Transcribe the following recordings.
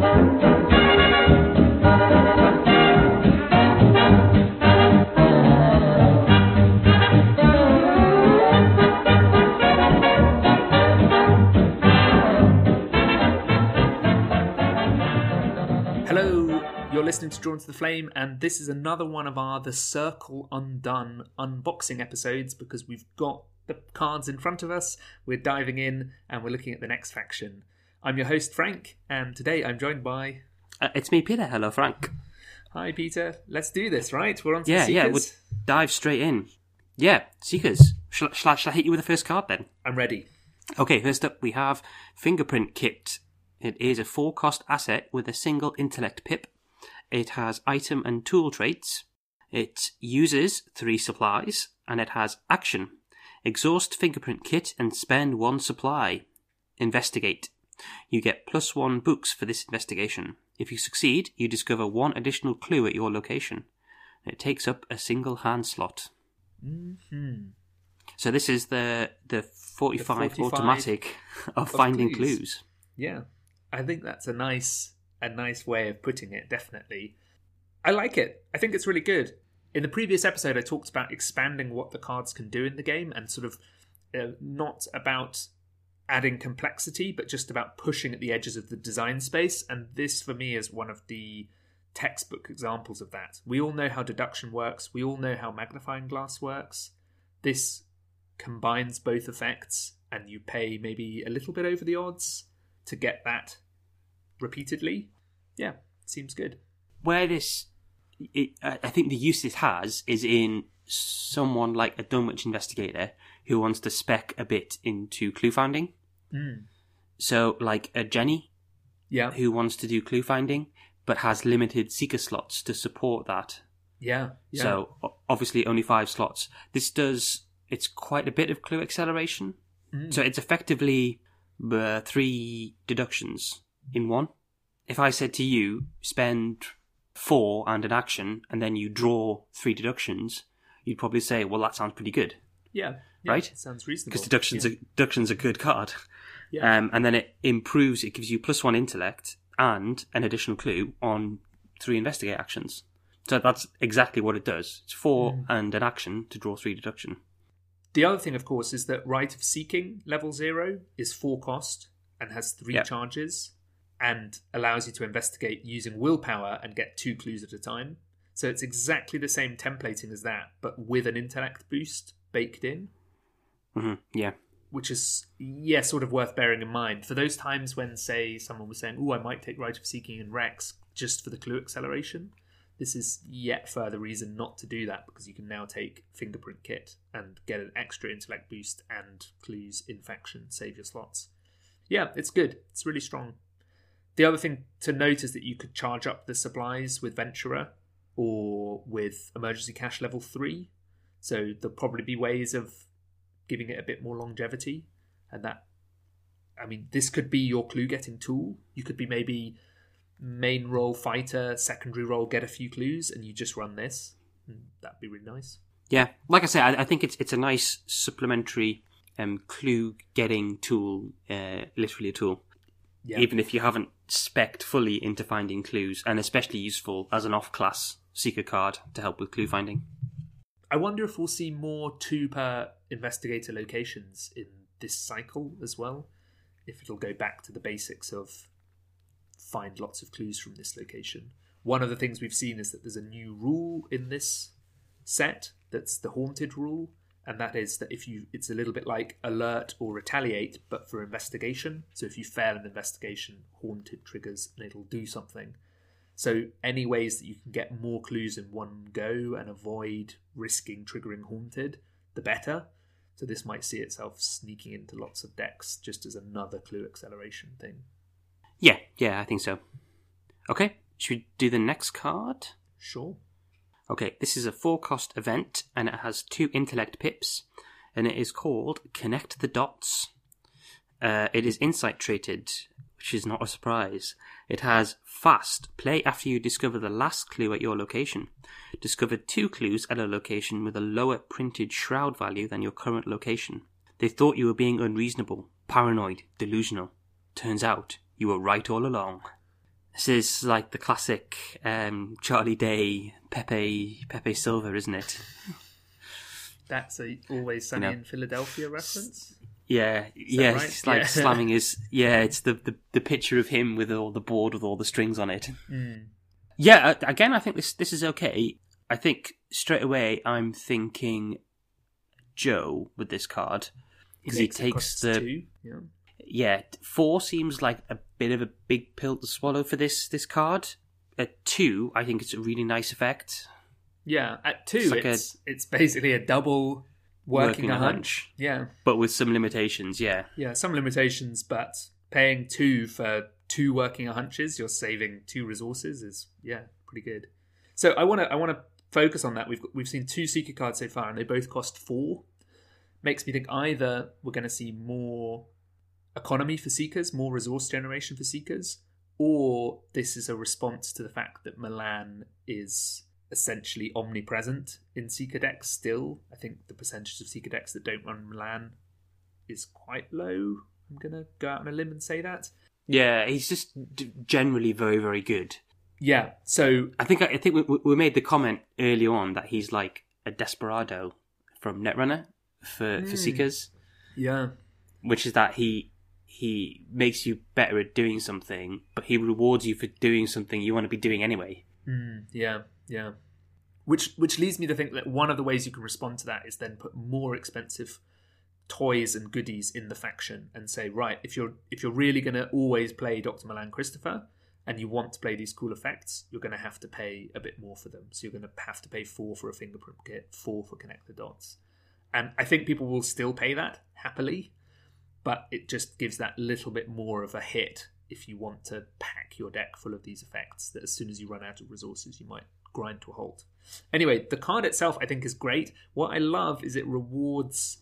Hello, you're listening to Drawn to the Flame, and this is another one of our The Circle Undone unboxing episodes because we've got the cards in front of us, we're diving in, and we're looking at the next faction. I'm your host, Frank, and today I'm joined by. Uh, it's me, Peter. Hello, Frank. Hi, Peter. Let's do this, right? We're on to Yeah, the yeah, we'll dive straight in. Yeah, Seekers. Shall, shall, shall I hit you with the first card then? I'm ready. Okay, first up we have Fingerprint Kit. It is a four cost asset with a single intellect pip. It has item and tool traits. It uses three supplies, and it has action. Exhaust Fingerprint Kit and spend one supply. Investigate. You get plus one books for this investigation. If you succeed, you discover one additional clue at your location. It takes up a single hand slot. hmm So this is the the 45, 45 automatic of, finding clues. clues. Yeah, I think that's a nice a nice way of putting it. Definitely, I like it. I think it's really good. In the previous episode, I talked about expanding what the cards can do in the game, and sort of uh, not about adding complexity, but just about pushing at the edges of the design space. And this, for me, is one of the textbook examples of that. We all know how deduction works. We all know how magnifying glass works. This combines both effects, and you pay maybe a little bit over the odds to get that repeatedly. Yeah, seems good. Where this, it, I think the use this has is in someone like a Dunwich investigator who wants to spec a bit into clue finding. Mm. So, like a Jenny Yeah, who wants to do clue finding but has limited seeker slots to support that. yeah, yeah. So, obviously, only five slots. This does, it's quite a bit of clue acceleration. Mm. So, it's effectively uh, three deductions in one. If I said to you, spend four and an action, and then you draw three deductions, you'd probably say, well, that sounds pretty good. yeah, yeah, right? Sounds reasonable. Because deduction's, yeah. a, deduction's a good card. Yeah. Um, and then it improves, it gives you plus one intellect and an additional clue on three investigate actions. So that's exactly what it does. It's four Mm. and an action to draw three deduction. The other thing, of course, is that Rite of Seeking level zero is four cost and has three Yep. charges and allows you to investigate using willpower and get two clues at a time. So it's exactly the same templating as that, but with an intellect boost baked in, hmm Yeah. which is, yeah, sort of worth bearing in mind. For those times when, say, someone was saying, oh, I might take Rite of Seeking and Rex just for the clue acceleration, this is yet further reason not to do that because you can now take fingerprint kit and get an extra intellect boost and clues infection save your slots. Yeah it's good. It's really strong. The other thing to note is that you could charge up the supplies with venturer or with emergency cash level 3 so there'll probably be ways of giving it a bit more longevity and that i mean this could be your clue getting tool you could be maybe main role fighter, secondary role get a few clues, and you just run this. And that'd be really nice. Yeah. Like I say, I, I think it's it's a nice supplementary um, clue getting tool, uh, literally a tool. Yeah. Even if you haven't specced fully into finding clues, and especially useful as an off class seeker card to help with clue finding. I wonder if we'll see more two per investigator locations in this cycle as well. If it'll go back to the basics of find lots of clues from this location. One of the things we've seen is that there's a new rule in this set that's the haunted rule, and that is that if you it's a little bit like alert or retaliate, but for investigation. So if you fail an investigation, haunted triggers and it'll do something. So any ways that you can get more clues in one go and avoid risking triggering haunted, the better. So this might see itself sneaking into lots of decks just as another clue acceleration thing. Yeah, yeah, I think so. Okay, should we do the next card? Sure. Okay, this is a four cost event and it has two intellect pips and it is called Connect the Dots. Uh, it is insight treated, which is not a surprise. It has fast, play after you discover the last clue at your location. Discover two clues at a location with a lower printed shroud value than your current location. They thought you were being unreasonable, paranoid, delusional. Turns out you were right all along. This is like the classic um, Charlie Day, Pepe, Pepe Silva, isn't it? That's a always sunny know. in Philadelphia reference. Yeah, yeah. right? It's like Yeah. slamming his. Yeah, it's the, the the picture of him with all the board with all the strings on it. Mm. Yeah, uh, again, I think this this is okay. I think straight away I'm thinking Joe with this card because he takes the. Yeah. yeah four seems like a bit of a big pill to swallow for this this card. At two, I think it's a really nice effect. Yeah, at two, It's it's like it's, basically a double working, Working a a hunch. hunch. Yeah, but with some limitations. Yeah, yeah, some limitations, but paying two for two working a hunches, you're saving two resources is yeah, pretty good. So I want to I want to focus on that. We've we've seen two seeker cards so far, and they both cost four. Makes me think either we're going to see more economy for seekers, more resource generation for seekers, or this is a response to the fact that Milan is essentially omnipresent in Seeker decks still. I think the percentage of Seeker decks that don't run Milan is quite low. I'm going to go out on a limb and say that. yeah. He's just generally very very good. Yeah, so I think I think we, we made the comment early on that he's like a desperado from Netrunner for for Mm. seekers, yeah, which is that he he makes you better at doing something, but he rewards you for doing something you want to be doing anyway. Mm, yeah, yeah. Which which leads me to think that one of the ways you can respond to that is then put more expensive toys and goodies in the faction and say, right, if you're if you're really to always play Dr. Milan Christopher and you want to play these cool effects, you're to have to pay a bit more for them. So you're to have to pay four for a fingerprint kit, four for connect the dots, and I think people will still pay that happily, but it just gives that little bit more of a hit if you want to pack your deck full of these effects that as soon as you run out of resources you might grind to a halt. Anyway, the card itself I think is great. What I love is it rewards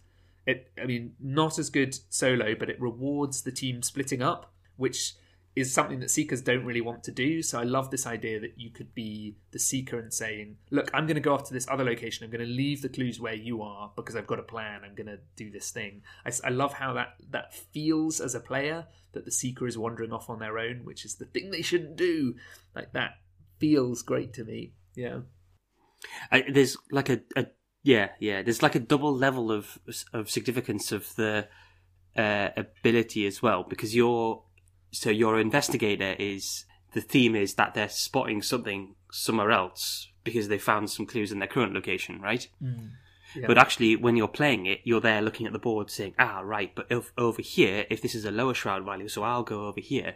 it I mean not as good solo, but it rewards the team splitting up, which is something that seekers don't really want to do. So I love this idea that you could be the seeker and saying, "Look, I'm going to go off to this other location. I'm going to leave the clues where you are because I've got a plan. I'm going to do this thing." I love how that that feels as a player that the seeker is wandering off on their own, which is the thing they shouldn't do. Like that feels great to me. Yeah. I, there's like a, a yeah yeah there's like a double level of of significance of the uh, ability as well because your so your investigator is the theme is that they're spotting something somewhere else because they found some clues in their current location right Yeah. but actually when you're playing it you're there looking at the board saying ah right but if, over here if this is a lower shroud value so i'll go over here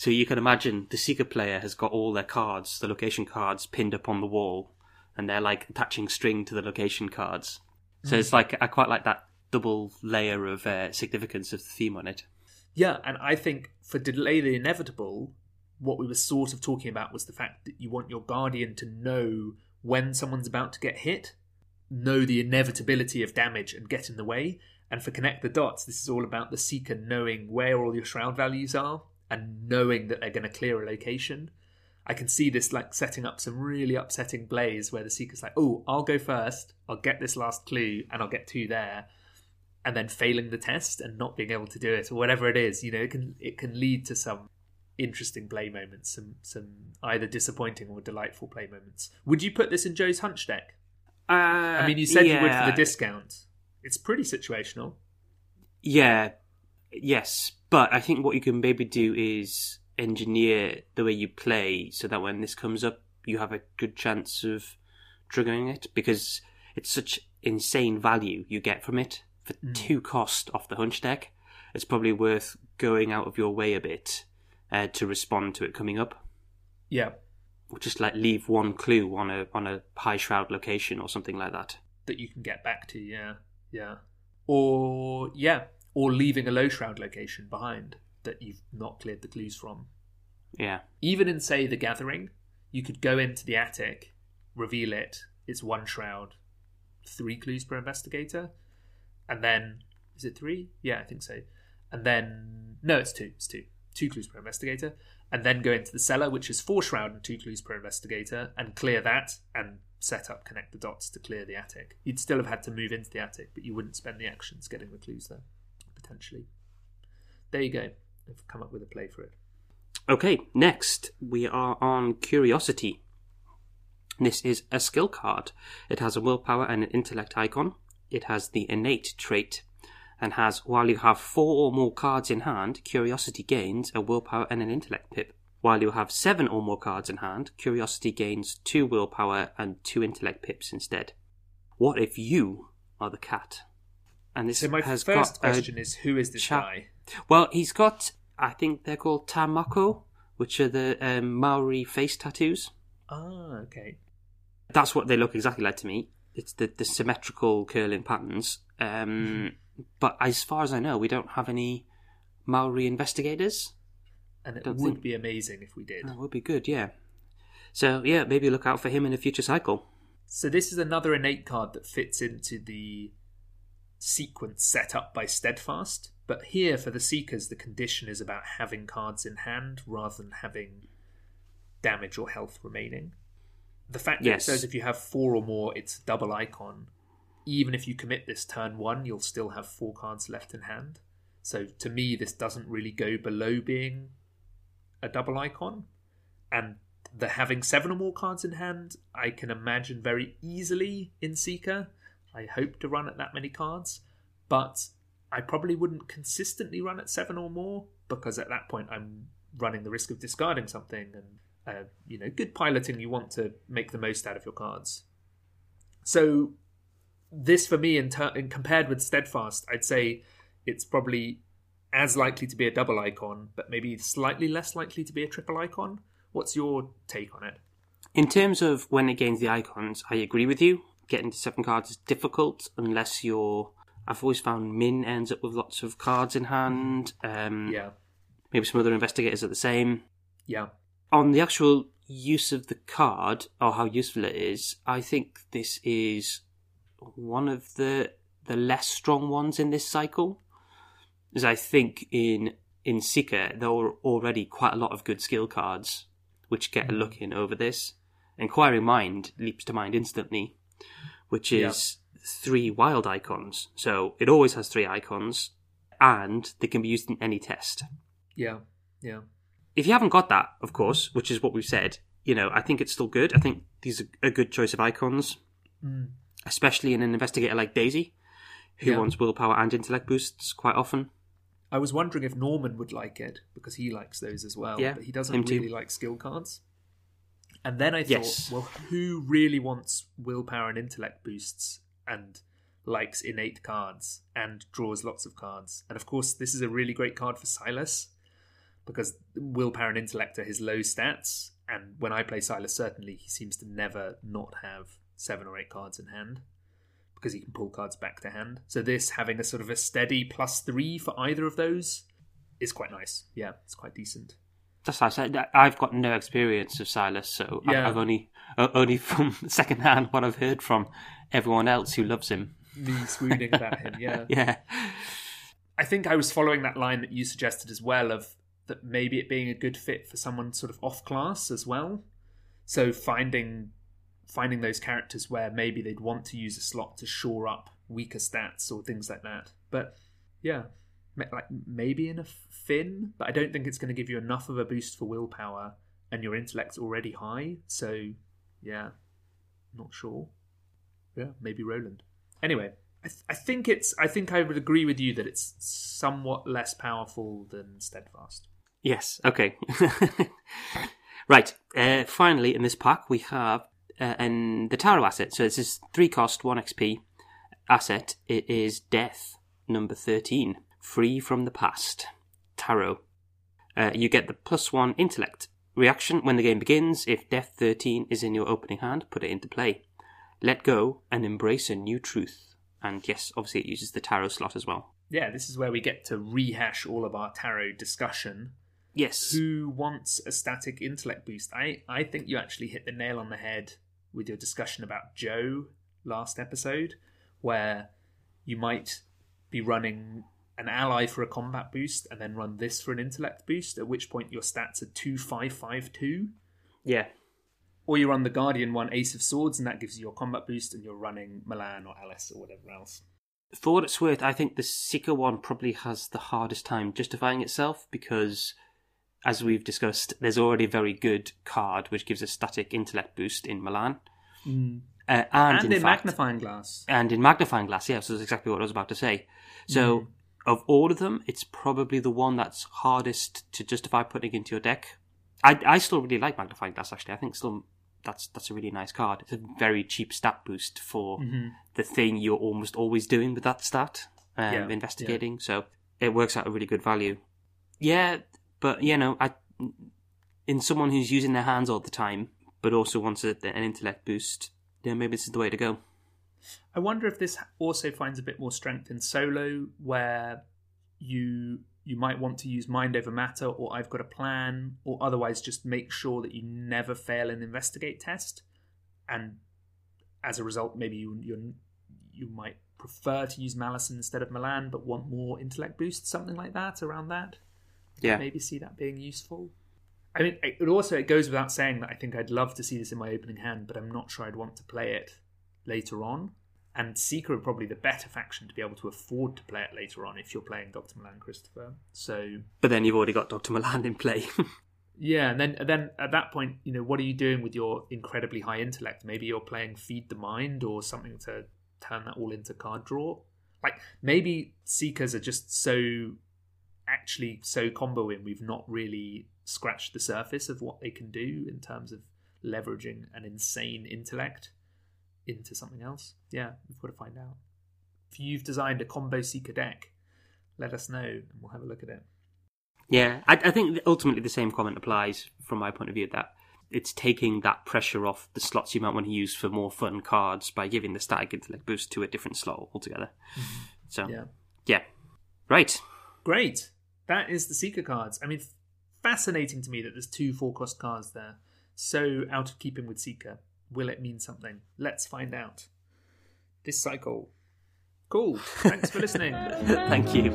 so you can imagine the seeker player has got all their cards the location cards pinned up on the wall and they're like attaching string to the location cards so it's like i quite like that double layer of uh, significance of the theme on it Yeah, and I think for delay the inevitable, what we were sort of talking about was the fact that you want your guardian to know when someone's about to get hit, know the inevitability of damage and get in the way. And for connect the dots, this is all about the seeker knowing where all your shroud values are and knowing that they're going to clear a location. I can see this like setting up some really upsetting plays where the seeker's like, "Oh, I'll go first. I'll get this last clue, and I'll get two there." and then failing the test and not being able to do it or whatever it is you know it can it can lead to some interesting play moments some some either disappointing or delightful play moments would you put this in joe's hunch deck uh, i mean you said you would for the discount it's pretty situational Yeah, yes, but I think what you can maybe do is engineer the way you play so that when this comes up, you have a good chance of triggering it because it's such insane value you get from it for two cost off the hunch deck. It's probably worth going out of your way a bit uh, to respond to it coming up. yeah Or just like leave one clue on a on a high shroud location or something like that. that you can get back to yeah yeah or yeah or leaving a low shroud location behind that you've not cleared the clues from. Yeah. even in say the gathering you could go into the attic reveal it it's one shroud three clues per investigator and then is it three? Yeah i think so. And then no it's two it's two two clues per investigator and then go into the cellar which is four shroud and two clues per investigator and clear that and set up connect the dots to clear the attic. You'd still have had to move into the attic but you wouldn't spend the actions getting the clues there potentially there you go i've come up with a play for it Okay, next we are on Curiosity. This is a skill card. It has a willpower and an intellect icon. It has the innate trait and has while you have four or more cards in hand, Curiosity gains a willpower and an intellect pip. While you have seven or more cards in hand, Curiosity gains two willpower and two intellect pips instead. What if you are the cat? And this So my has first got question is, who is this chap- guy? well, he's got, I think they're called tā moko, which are the um, Maori face tattoos. Ah, okay. That's what they look exactly like to me. It's the, the symmetrical curling patterns. Um, but as far as I know, we don't have any Maori investigators. And it Don't would think- be amazing if we did. That would be good, yeah. So, yeah, maybe look out for him in a future cycle. So this is another innate card that fits into the sequence set up by Steadfast. But here, for the Seekers, the condition is about having cards in hand rather than having damage or health remaining. The fact Yes. that it says if you have four or more, it's a double icon. Even if you commit this turn one, you'll still have four cards left in hand. So to me, this doesn't really go below being a double icon. And the having seven or more cards in hand, I can imagine very easily in Seeker. I hope to run at that many cards, but I probably wouldn't consistently run at seven or more because at that point I'm running the risk of discarding something. And uh, you know, good piloting, you want to make the most out of your cards. So this for me, in, ter- in compared with Steadfast, I'd say it's probably as likely to be a double icon, but maybe slightly less likely to be a triple icon. What's your take on it? In terms of when it gains the icons, I agree with you. Getting to seven cards is difficult unless you're. I've always found Minh ends up with lots of cards in hand. Um, Yeah, Maybe some other investigators are the same. yeah, On the actual use of the card or how useful it is, I think this is one of the the less strong ones in this cycle. As I think in in Seeker there are already quite a lot of good skill cards which get a look in over this. Inquiring Mind leaps to mind instantly, which is three wild icons. So it always has three icons, and they can be used in any test yeah, yeah. if you haven't got that, of course, which is what we've said, you know, I think it's still good. I think these are a good choice of icons, Mm. especially in an investigator like Daisy, who Yeah. wants willpower and intellect boosts quite often. I was wondering if Norman would like it because he likes those as well. Yeah, but he doesn't really like skill cards. And then I thought, Yes. well, who really wants willpower and intellect boosts and likes innate cards and draws lots of cards? And of course, this is a really great card for Silas because willpower and intellect are his low stats. And when I play Silas, certainly he seems to never not have seven or eight cards in hand because he can pull cards back to hand. So this having a sort of a steady plus three for either of those is quite nice. Yeah, it's quite decent. That's. I- said I've got no experience of Silas, so Yeah. I've only only from secondhand what I've heard from everyone else who loves him. Me swooning about him. Yeah, Yeah, I think I was following that line that you suggested as well of that maybe it being a good fit for someone sort of off class as well. So finding finding those characters where maybe they'd want to use a slot to shore up weaker stats or things like that. But yeah, like maybe in a Finn, but I don't think it's going to give you enough of a boost for willpower, and your intellect's already high. So yeah, not sure. Yeah, maybe Roland. Anyway, I, th- I think it's. I think I would agree with you that it's somewhat less powerful than Steadfast. Yes. Okay. right. Uh, finally, in this pack, we have uh, the tarot asset. So this is three cost, one XP asset. It is Death number thirteen, free from the past. Tarot. Uh, you get the plus one intellect reaction when the game begins. If Death thirteen is in your opening hand, put it into play. Let go and embrace a new truth. And yes, obviously, it uses the tarot slot as well. Yeah, this is where we get to rehash all of our tarot discussion. Yes. Who wants a static intellect boost? I, I think you actually hit the nail on the head with your discussion about Joe last episode, where you might be running an ally for a combat boost and then run this for an intellect boost, at which point your stats are 2552. Yeah. Or you run the Guardian one, Ace of Swords, and that gives you your combat boost, and you're running Milan or Alice or whatever else. For what it's worth, I think the Seeker one probably has the hardest time justifying itself because as we've discussed, there's already a very good card which gives a static intellect boost in Milan. Mm. Uh, and, And, in, in, fact, magnifying glass. and in magnifying glass, yes, that's exactly what I was about to say. So, of all of them, it's probably the one that's hardest to justify putting into your deck. I, I still really like magnifying glass. Actually, I think still that's that's a really nice card. It's a very cheap stat boost for the thing you're almost always doing with that stat, um, Yeah, investigating. So it works out a really good value. Yeah, but you know, I in someone who's using their hands all the time, but also wants a, an intellect boost, yeah, maybe this is the way to go. I wonder if this also finds a bit more strength in solo, where you you might want to use mind over matter, or I've got a plan, or otherwise just make sure that you never fail an investigate test, and as a result, maybe you you you might prefer to use Malison instead of Milan, but want more intellect boost, something like that around that. Yeah. maybe see that being useful. I mean, it also it goes without saying that I think I'd love to see this in my opening hand, but I'm not sure I'd want to play it later on. And Seeker are probably the better faction to be able to afford to play it later on if you're playing Doctor Milan Christopher. So But then you've already got Doctor Milan in play. yeah, and then and then at that point, you know, what are you doing with your incredibly high intellect? Maybe you're playing Feed the Mind or something to turn that all into card draw. Like maybe Seekers are just so actually so comboing. We've not really scratched the surface of what they can do in terms of leveraging an insane intellect into something else. Yeah, we've got to find out. If you've designed a combo Seeker deck, let us know and we'll have a look at it. Yeah, I, I think ultimately the same comment applies from my point of view that it's taking that pressure off the slots you might want to use for more fun cards by giving the static intellect boost to a different slot altogether. Mm-hmm. So, Yeah. yeah. Right. Great. That is the Seeker cards. I mean, fascinating to me that there's two four cost cards there. So out of keeping with Seeker. Will it mean something? Let's find out. This cycle. Cool. Thanks for listening. Thank you.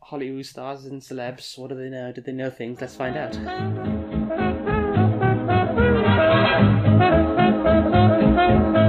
Hollywood stars and celebs, what do they know? Did they know things? Let's find out.